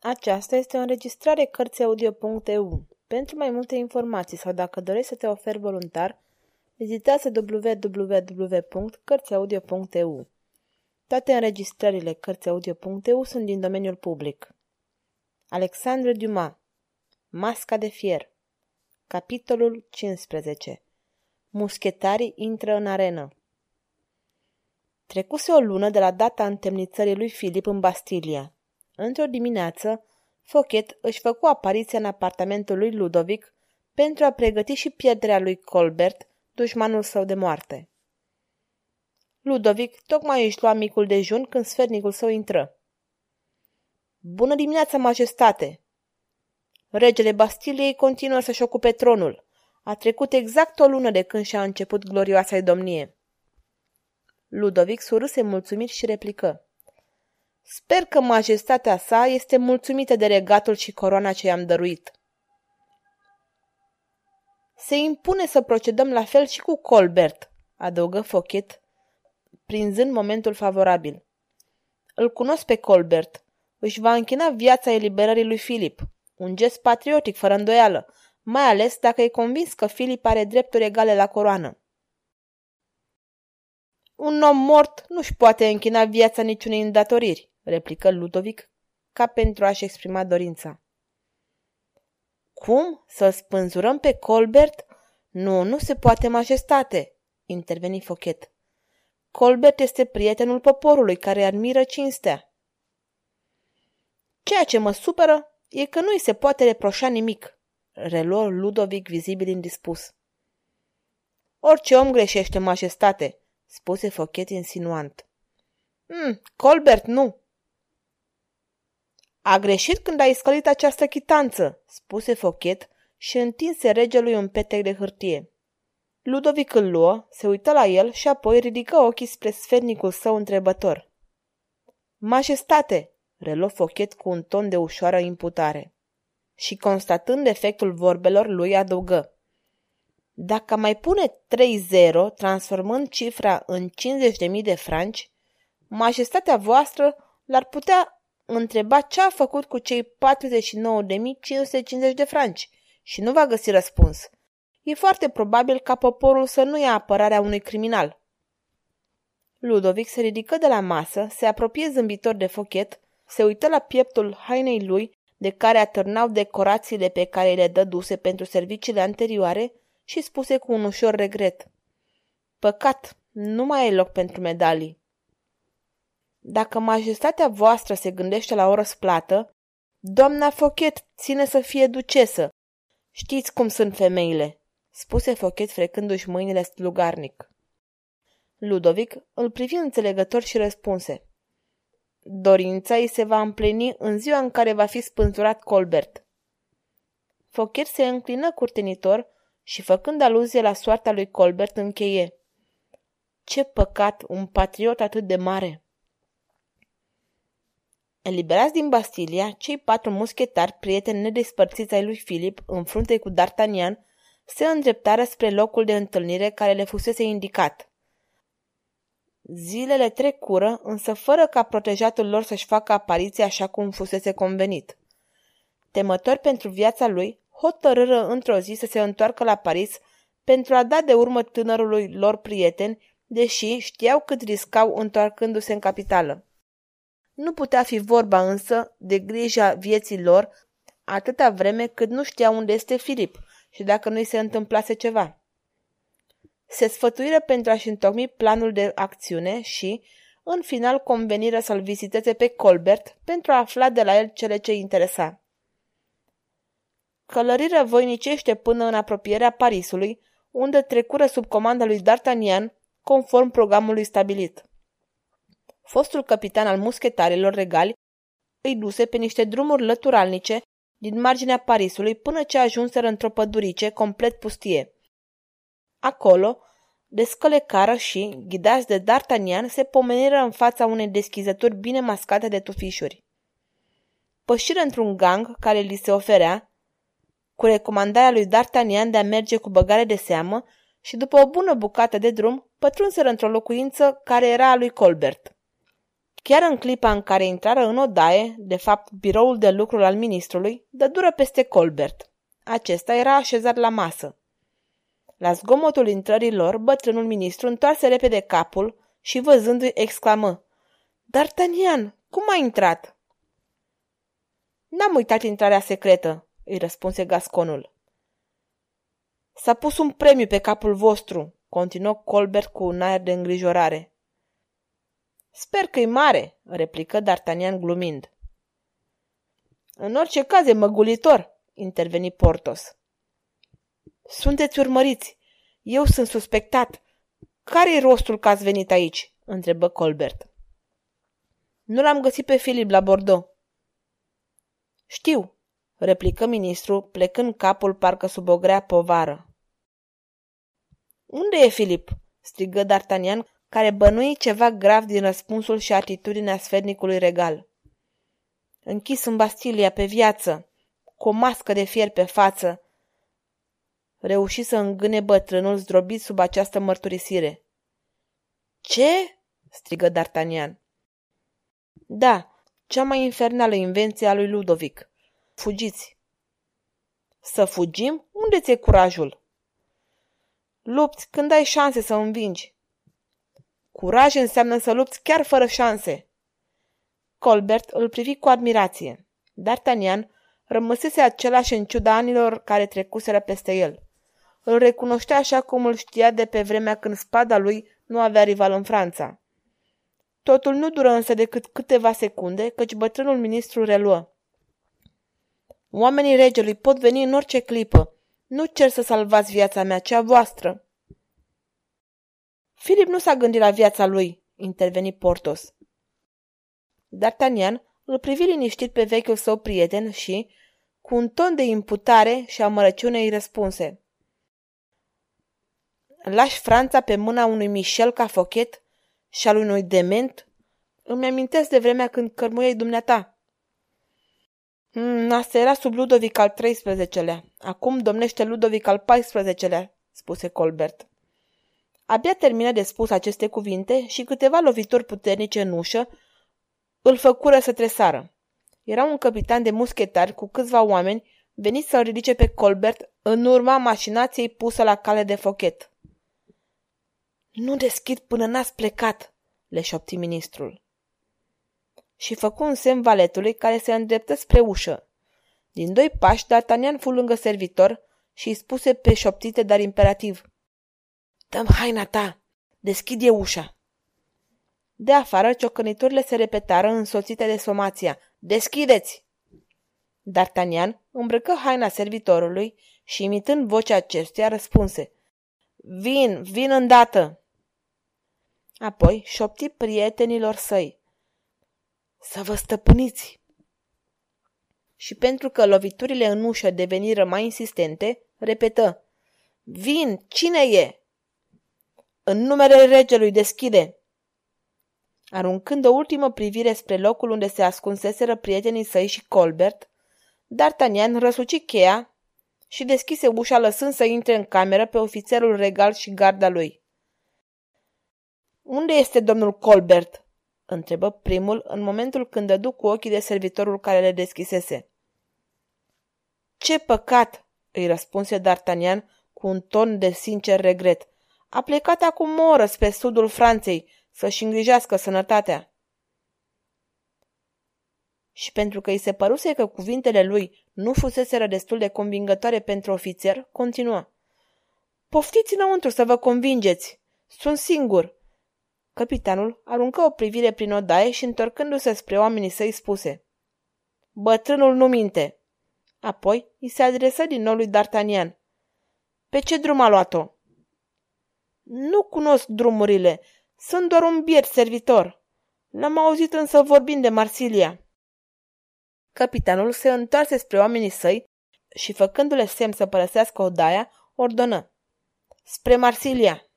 Aceasta este o înregistrare Cărțiaudio.eu. Pentru mai multe informații sau dacă dorești să te oferi voluntar, vizitează www.cărțiaudio.eu. Toate înregistrările Cărțiaudio.eu sunt din domeniul public. Alexandre Dumas Masca de fier Capitolul 15 Muschetarii intră în arenă Trecuse o lună de la data întemnițării lui Filip în Bastilia. Într-o dimineață, Fochet își făcu apariția în apartamentul lui Ludovic pentru a pregăti și pierderea lui Colbert, dușmanul său de moarte. Ludovic tocmai își lua micul dejun când sfernicul său intră. Bună dimineața, majestate! Regele Bastiliei continuă să-și ocupe tronul. A trecut exact o lună de când și-a început glorioasa domnie. Ludovic surâse mulțumit și replică. Sper că majestatea sa este mulțumită de regatul și coroana ce i-am dăruit. Se impune să procedăm la fel și cu Colbert, adăugă Fochet, prinzând momentul favorabil. Îl cunosc pe Colbert. Își va închina viața eliberării lui Filip. Un gest patriotic, fără îndoială, mai ales dacă e convins că Filip are drepturi egale la coroană. Un om mort nu-și poate închina viața niciunei îndatoriri, replică Ludovic, ca pentru a-și exprima dorința. Cum? Să spânzurăm pe Colbert? Nu, nu se poate, majestate, interveni Fochet. Colbert este prietenul poporului care admiră cinstea. Ceea ce mă supără e că nu îi se poate reproșa nimic, reluă Ludovic vizibil indispus. Orice om greșește, majestate, spuse Fochet insinuant. Mm, Colbert nu. A greșit când a iscălit această chitanță, spuse Fochet și întinse regelui un petec de hârtie. Ludovic îl luă, se uită la el și apoi ridică ochii spre sfernicul său întrebător. Majestate, reluă Fochet cu un ton de ușoară imputare. Și constatând efectul vorbelor, lui adăugă. Dacă mai pune 3-0, transformând cifra în 50.000 de franci, majestatea voastră l-ar putea întreba ce a făcut cu cei 49.550 de franci și nu va găsi răspuns. E foarte probabil ca poporul să nu ia apărarea unui criminal. Ludovic se ridică de la masă, se apropie zâmbitor de fochet, se uită la pieptul hainei lui, de care atârnau decorațiile pe care le dăduse pentru serviciile anterioare, și spuse cu un ușor regret. Păcat, nu mai ai loc pentru medalii. Dacă majestatea voastră se gândește la o răsplată, doamna Fochet ține să fie ducesă. Știți cum sunt femeile, spuse Fochet frecându-și mâinile slugarnic. Ludovic îl privi înțelegător și răspunse. Dorința îi se va împlini în ziua în care va fi spânzurat Colbert. Fochet se înclină curtenitor și făcând aluzie la soarta lui Colbert încheie. Ce păcat, un patriot atât de mare! Eliberați din Bastilia, cei patru muschetari, prieteni nedespărțiți ai lui Filip, în frunte cu D'Artagnan, se îndreptară spre locul de întâlnire care le fusese indicat. Zilele trecură, însă fără ca protejatul lor să-și facă apariție așa cum fusese convenit. Temători pentru viața lui, hotărâră într-o zi să se întoarcă la Paris pentru a da de urmă tânărului lor prieten, deși știau cât riscau întoarcându-se în capitală. Nu putea fi vorba însă de grija vieții lor atâta vreme cât nu știa unde este Filip și dacă nu-i se întâmplase ceva. Se sfătuiră pentru a-și întocmi planul de acțiune și, în final, conveniră să-l viziteze pe Colbert pentru a afla de la el cele ce interesa. Călărirea voinicește până în apropierea Parisului, unde trecură sub comanda lui D'Artagnan, conform programului stabilit. Fostul capitan al muschetarilor regali îi duse pe niște drumuri lăturalnice din marginea Parisului până ce ajunseră într-o pădurice complet pustie. Acolo, descălecară și, ghidați de D'Artagnan, se pomeniră în fața unei deschizături bine mascate de tufișuri. Pășiră într-un gang care li se oferea, cu recomandarea lui D'Artagnan de a merge cu băgare de seamă și după o bună bucată de drum, pătrunseră într-o locuință care era a lui Colbert. Chiar în clipa în care intrară în odaie, de fapt biroul de lucru al ministrului, dă dură peste Colbert. Acesta era așezat la masă. La zgomotul intrării lor, bătrânul ministru întoarse repede capul și văzându-i exclamă D'Artagnan, cum a intrat?" N-am uitat intrarea secretă," îi răspunse gasconul. S-a pus un premiu pe capul vostru, continuă Colbert cu un aer de îngrijorare. Sper că-i mare, replică D'Artagnan glumind. În orice caz e măgulitor, interveni Portos. Sunteți urmăriți. Eu sunt suspectat. Care-i rostul că ați venit aici? întrebă Colbert. Nu l-am găsit pe Filip la Bordeaux. Știu, replică ministru, plecând capul parcă sub o grea povară. Unde e Filip? strigă D'Artagnan, care bănui ceva grav din răspunsul și atitudinea sfernicului regal. Închis în Bastilia pe viață, cu o mască de fier pe față, reuși să îngâne bătrânul zdrobit sub această mărturisire. Ce? strigă D'Artagnan. Da, cea mai infernală invenție a lui Ludovic. Fugiți! Să fugim? Unde ți-e curajul? Lupți când ai șanse să învingi. Curaj înseamnă să lupți chiar fără șanse. Colbert îl privi cu admirație. D'Artagnan rămăsese același în ciuda anilor care trecuseră peste el. Îl recunoștea așa cum îl știa de pe vremea când spada lui nu avea rival în Franța. Totul nu dură însă decât câteva secunde, căci bătrânul ministru reluă. Oamenii regelui pot veni în orice clipă. Nu cer să salvați viața mea, cea voastră. Filip nu s-a gândit la viața lui, interveni Portos. D'Artagnan îl privi liniștit pe vechiul său prieten și, cu un ton de imputare și amărăciune, îi răspunse. Lași Franța pe mâna unui Michel ca fochet și al unui dement? Îmi amintesc de vremea când cărmuiei dumneata. Mm, asta era sub Ludovic al XIII-lea. Acum domnește Ludovic al XIV-lea, spuse Colbert. Abia termină de spus aceste cuvinte și câteva lovituri puternice în ușă îl făcură să tresară. Era un capitan de muschetari cu câțiva oameni veniți să-l ridice pe Colbert în urma mașinației pusă la cale de fochet. Nu deschid până n-ați plecat, le șopti ministrul. Și făcu un semn valetului care se îndreptă spre ușă. Din doi pași, D'Artagnan fu lângă servitor și îi spuse pe șoptite, dar imperativ. Dăm haina ta! Deschide ușa! De afară, ciocăniturile se repetară însoțite de somația. Deschideți! D'Artagnan îmbrăcă haina servitorului și, imitând vocea acestuia, răspunse. Vin, vin îndată! Apoi șopti prietenilor săi. Să vă stăpâniți! Și pentru că loviturile în ușă deveniră mai insistente, repetă. Vin, cine e? În numele regelui deschide! Aruncând o ultimă privire spre locul unde se ascunseseră prietenii săi și Colbert, D'Artagnan răsuci cheia și deschise ușa lăsând să intre în cameră pe ofițerul regal și garda lui. Unde este domnul Colbert?" întrebă primul în momentul când dădu cu ochii de servitorul care le deschisese. Ce păcat!" îi răspunse D'Artagnan cu un ton de sincer regret. A plecat acum o oră spre sudul Franței să-și îngrijească sănătatea. Și pentru că îi se păruse că cuvintele lui nu fuseseră destul de convingătoare pentru ofițer, continuă. Poftiți înăuntru să vă convingeți. Sunt singur. Capitanul aruncă o privire prin odaie și întorcându-se spre oamenii săi spuse. Bătrânul nu minte. Apoi îi se adresă din nou lui D'Artagnan. Pe ce drum a luat-o? Nu cunosc drumurile. Sunt doar un biet servitor. L-am auzit însă vorbind de Marsilia. Capitanul se întoarse spre oamenii săi și, făcându-le semn să părăsească odaia, ordonă. Spre Marsilia!